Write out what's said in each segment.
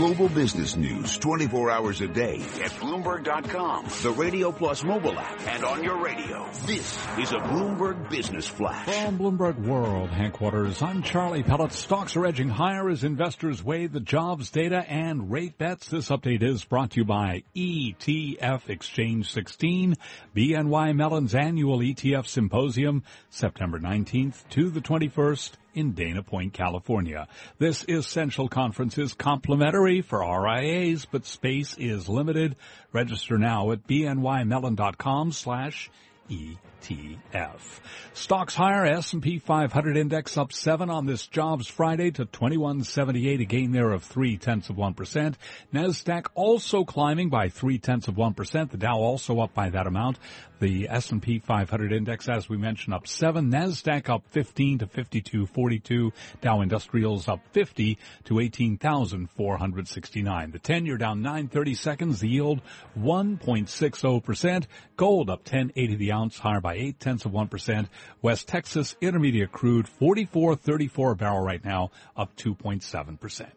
Global business news 24 hours a day at Bloomberg.com, the Radio Plus mobile app, and on your radio. This is a Bloomberg Business Flash. From Bloomberg World headquarters, I'm Charlie Pellet. Stocks are edging higher as investors weigh the jobs data and rate bets. This update is brought to you by ETF Exchange 16, BNY Mellon's annual ETF symposium, September 19th to the 21st in Dana Point, California. This essential conference is complimentary for RIAs, but space is limited. Register now at bnymellon.com slash ETF. Stocks higher, S&P 500 index up 7 on this jobs Friday to 2178, a gain there of 3 tenths of 1%. NASDAQ also climbing by 3 tenths of 1%. The Dow also up by that amount. The S&P 500 index, as we mentioned, up 7. NASDAQ up 15 to 5242. Dow Industrials up 50 to 18,469. The 10-year down 930 seconds. The yield 1.60%. Gold up 1080 the ounce, higher by 8 tenths of 1%. West Texas Intermediate crude 44.34 a barrel right now, up 2.7%.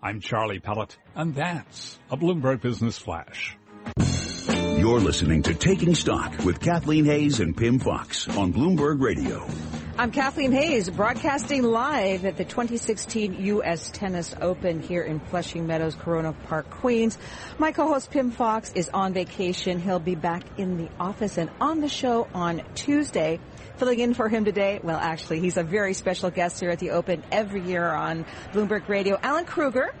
I'm Charlie Pellet, and that's a Bloomberg Business Flash. You're listening to Taking Stock with Kathleen Hays and Pimm Fox on Bloomberg Radio. I'm Kathleen Hays, broadcasting live at the 2016 U.S. Tennis Open here in Flushing Meadows, Corona Park, Queens. My co-host Pimm Fox is on vacation. He'll be back in the office and on the show on Tuesday. Filling in for him today, well, actually, he's a very special guest here at the Open every year on Bloomberg Radio. Alan Krueger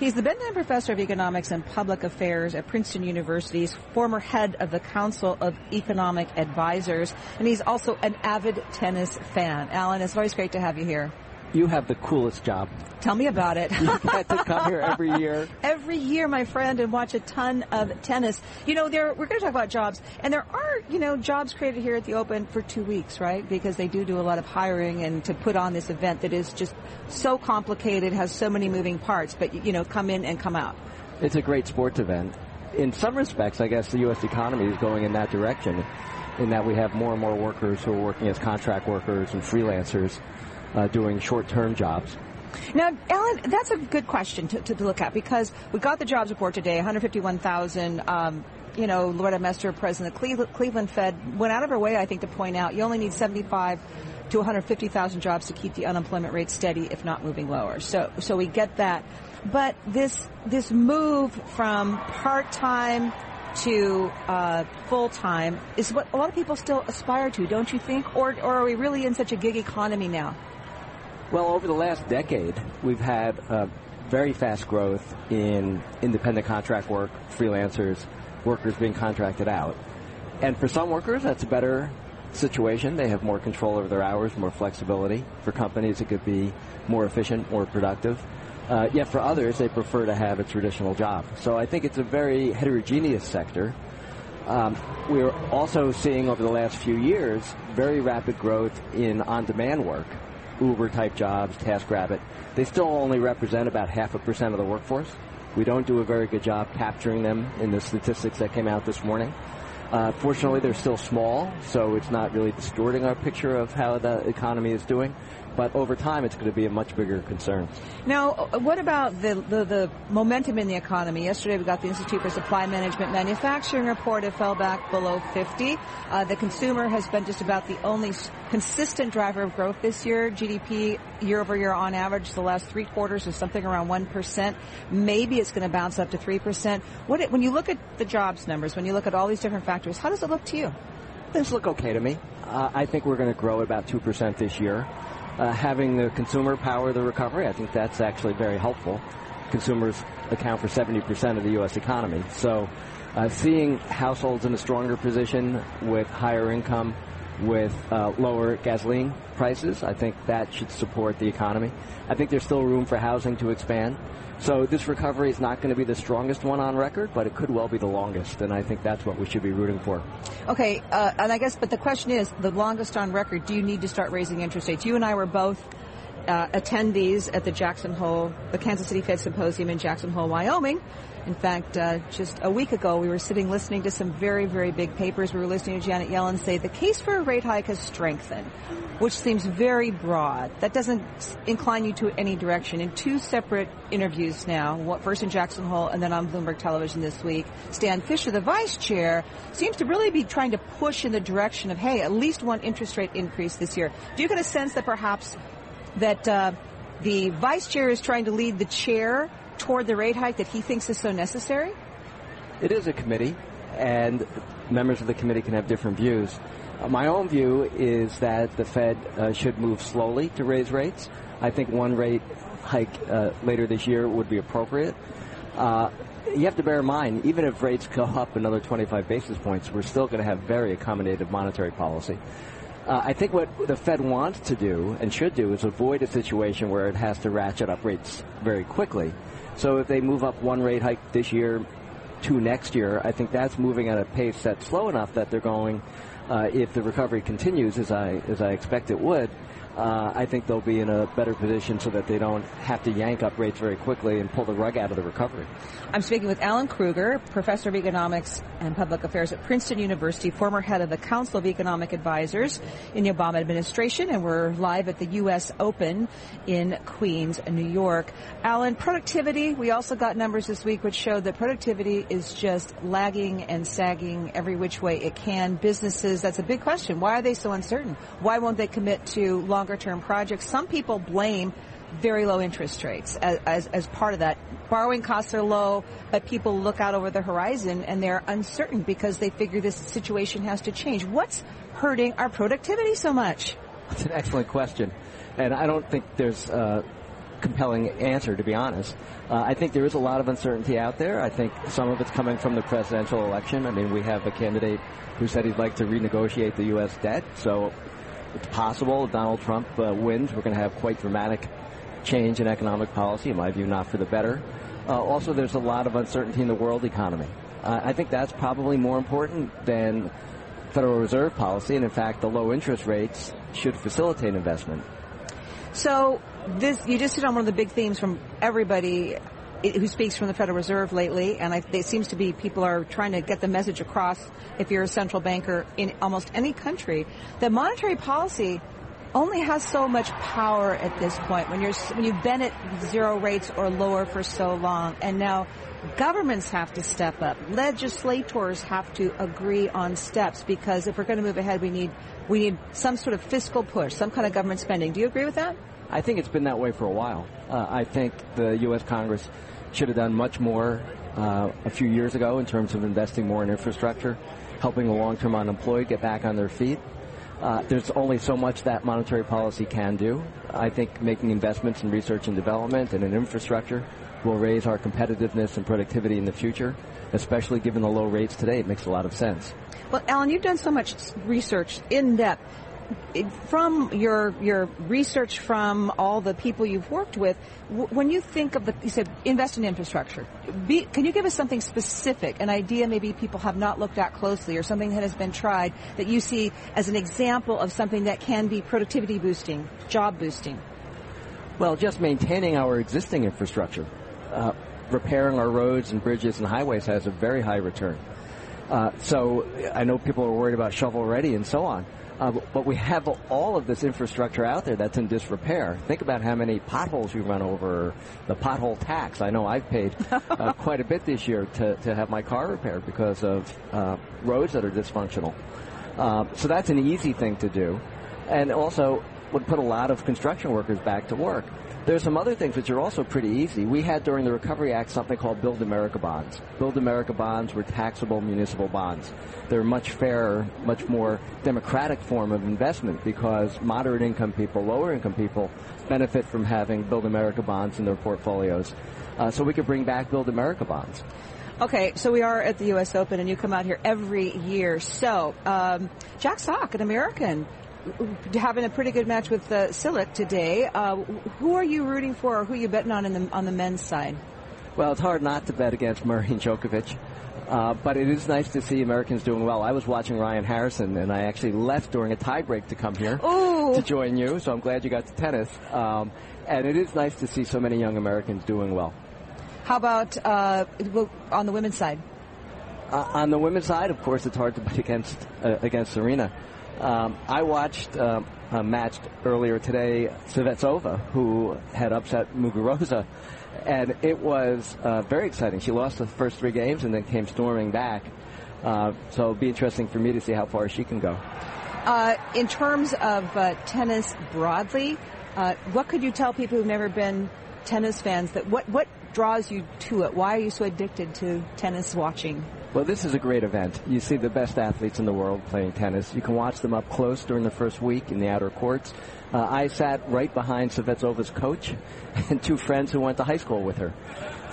He's the Bendheim Professor of Economics and Public Affairs at Princeton University's former head of the Council of Economic Advisors, and he's also an avid tennis fan. Alan, it's always great to have you here. You have the coolest job. Tell me about it. you get to come here every year. Every year, my friend, and watch a ton of tennis. You know, there we're going to talk about jobs, and there are you know jobs created here at the Open for two weeks, right? Because they do do a lot of hiring and to put on this event that is just so complicated, has so many moving parts. But you know, come in and come out. It's a great sports event. In some respects, I guess the U.S. economy is going in that direction, in that we have more and more workers who are working as contract workers and freelancers uh, doing short-term jobs. Now, Alan, that's a good question to, to, look at because we got the jobs report today, 151,000. Um, you know, Loretta Mester, president of Cleveland, Cleveland Fed, went out of her way, I think, to point out you only need 75 to 150,000 jobs to keep the unemployment rate steady, if not moving lower. So, so we get that. But this this move from part time to uh, full time is what a lot of people still aspire to, don't you think? Or, or are we really in such a gig economy now? Well, over the last decade, we've had uh, very fast growth in independent contract work, freelancers, workers being contracted out. And for some workers, that's a better situation. They have more control over their hours, more flexibility. For companies, it could be more efficient, more productive. Uh, yet for others, they prefer to have a traditional job. So I think it's a very heterogeneous sector. Um, we're also seeing over the last few years very rapid growth in on-demand work. Uber type jobs, TaskRabbit, they still only represent about half a percent of the workforce. We don't do a very good job capturing them in the statistics that came out this morning. Uh, fortunately, they're still small, so it's not really distorting our picture of how the economy is doing but over time it's going to be a much bigger concern. Now, what about the, the, the, momentum in the economy? Yesterday we got the Institute for Supply Management manufacturing report. It fell back below 50. Uh, the consumer has been just about the only consistent driver of growth this year. GDP year over year on average the last three quarters is something around 1%. Maybe it's going to bounce up to 3%. What when you look at the jobs numbers, when you look at all these different factors, how does it look to you? This look okay to me. Uh, I think we're going to grow about 2% this year uh, having the consumer power the recovery. I think that's actually very helpful. Consumers account for 70% of the U.S. economy. So uh, seeing households in a stronger position with higher income, with uh, lower gasoline prices, I think that should support the economy. I think there's still room for housing to expand. So this recovery is not going to be the strongest one on record, but it could well be the longest, and I think that's what we should be rooting for. Okay, uh, and I guess, but the question is, the longest on record, do you need to start raising interest rates? You and I were both uh, attendees at the Jackson Hole, the Kansas City Fed Symposium in Jackson Hole, Wyoming. In fact, uh, just a week ago, we were sitting listening to some very, very big papers. We were listening to Janet Yellen say the case for a rate hike has strengthened, which seems very broad. That doesn't incline you to any direction. In two separate interviews now, first in Jackson Hole and then on Bloomberg Television this week, Stan Fischer, the vice chair, seems to really be trying to push in the direction of, hey, at least one interest rate increase this year. Do you get a sense that perhaps that uh, the vice chair is trying to lead the chair toward the rate hike that he thinks is so necessary? It is a committee, and members of the committee can have different views. Uh, my own view is that the Fed uh, should move slowly to raise rates. I think one rate hike uh, later this year would be appropriate. Uh, you have to bear in mind, even if rates go up another 25 basis points, we're still going to have very accommodative monetary policy. Uh, I think what the Fed wants to do and should do is avoid a situation where it has to ratchet up rates very quickly. So if they move up one rate hike this year, two next year, I think that's moving at a pace that's slow enough that they're going, uh, if the recovery continues as I as I expect it would, uh, I think they'll be in a better position so that they don't have to yank up rates very quickly and pull the rug out of the recovery. I'm speaking with Alan Krueger, professor of economics and public affairs at Princeton University, former head of the Council of Economic Advisors in the Obama administration, and we're live at the U.S. Open in Queens, New York. Alan, productivity, we also got numbers this week which showed that productivity is just lagging and sagging every which way it can. Businesses, that's a big question. Why are they so uncertain? Why won't they commit to long longer term projects. Some people blame very low interest rates as, as, as, part of that. Borrowing costs are low, but people look out over the horizon and they're uncertain because they figure this situation has to change. What's hurting our productivity so much? That's an excellent question. And I don't think there's a compelling answer, to be honest. Uh, I think there is a lot of uncertainty out there. I think some of it's coming from the presidential election. I mean, we have a candidate who said he'd like to renegotiate the U.S. debt. So it's possible if Donald Trump uh, wins, we're going to have quite dramatic change in economic policy, in my view, not for the better. Uh, also, there's a lot of uncertainty in the world economy. Uh, I think that's probably more important than Federal Reserve policy, and in fact, the low interest rates should facilitate investment. So, this you just hit on one of the big themes from everybody who speaks from the Federal Reserve lately, and I, it seems to be people are trying to get the message across. If you're a central banker in almost any country, that monetary policy only has so much power at this point. When you're when you've been at zero rates or lower for so long, and now governments have to step up. Legislators have to agree on steps because if we're going to move ahead, we need we need some sort of fiscal push, some kind of government spending. Do you agree with that? I think it's been that way for a while. Uh, I think the U.S. Congress should have done much more uh, a few years ago in terms of investing more in infrastructure, helping the long-term unemployed get back on their feet. Uh, there's only so much that monetary policy can do. I think making investments in research and development and in infrastructure will raise our competitiveness and productivity in the future, especially given the low rates today. It makes a lot of sense. Well, Alan, you've done so much research in depth from your your research from all the people you've worked with, when you think of the, you said invest in infrastructure. Be, can you give us something specific, an idea maybe people have not looked at closely, or something that has been tried that you see as an example of something that can be productivity boosting, job boosting? Well, just maintaining our existing infrastructure, uh, repairing our roads and bridges and highways has a very high return. Uh, so I know people are worried about shovel ready and so on. Uh, but we have all of this infrastructure out there that's in disrepair. Think about how many potholes we run over, the pothole tax. I know I've paid uh, quite a bit this year to, to have my car repaired because of uh, roads that are dysfunctional. Uh, so that's an easy thing to do. And also would put a lot of construction workers back to work. There's some other things which are also pretty easy. We had during the Recovery Act something called Build America bonds. Build America bonds were taxable municipal bonds. They're a much fairer, much more democratic form of investment because moderate income people, lower income people benefit from having Build America bonds in their portfolios. Uh, so we could bring back Build America bonds. Okay, so we are at the U.S. Open, and you come out here every year. So, um, Jack Sock, an American, having a pretty good match with uh, Cilic today. Uh, who are you rooting for, or who are you betting on in the, on the men's side? Well, it's hard not to bet against Murray and Djokovic. Uh, but it is nice to see Americans doing well. I was watching Ryan Harrison, and I actually left during a tiebreak to come here Ooh. to join you. So I'm glad you got to tennis. Um, and it is nice to see so many young Americans doing well. How about uh, on the women's side? Uh, on the women's side, of course, it's hard to bet against uh, against Serena. Um, I watched um, a match earlier today, Sevastova, who had upset Muguruza, and it was uh, very exciting. She lost the first three games and then came storming back. Uh, so it'll be interesting for me to see how far she can go. Uh, in terms of uh, tennis broadly, uh, what could you tell people who've never been tennis fans that what what draws you to it? Why are you so addicted to tennis watching? Well, this is a great event. You see the best athletes in the world playing tennis. You can watch them up close during the first week in the outer courts. Uh, I sat right behind Sevastova's coach and two friends who went to high school with her.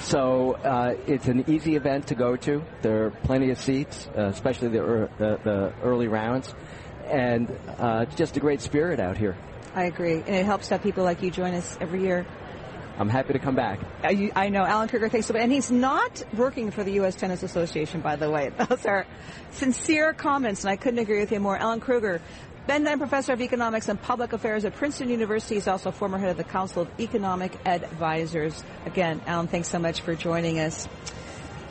So uh, it's an easy event to go to. There are plenty of seats, uh, especially the, er- the, the, early rounds, and uh, it's just a great spirit out here. I agree, and it helps have people like you join us every year. I'm happy to come back. I, know Alan Krueger Thanks so, much. and he's not working for the U.S. Tennis Association, by the way. Those are sincere comments, and I couldn't agree with you more. Alan Krueger, Bendheim Professor of Economics and Public Affairs at Princeton University. He's also former head of the Council of Economic Advisors. Again, Alan, thanks so much for joining us.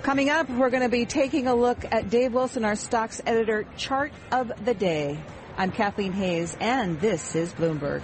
Coming up, we're going to be taking a look at Dave Wilson, our stocks editor, chart of the day. I'm Kathleen Hays, and this is Bloomberg.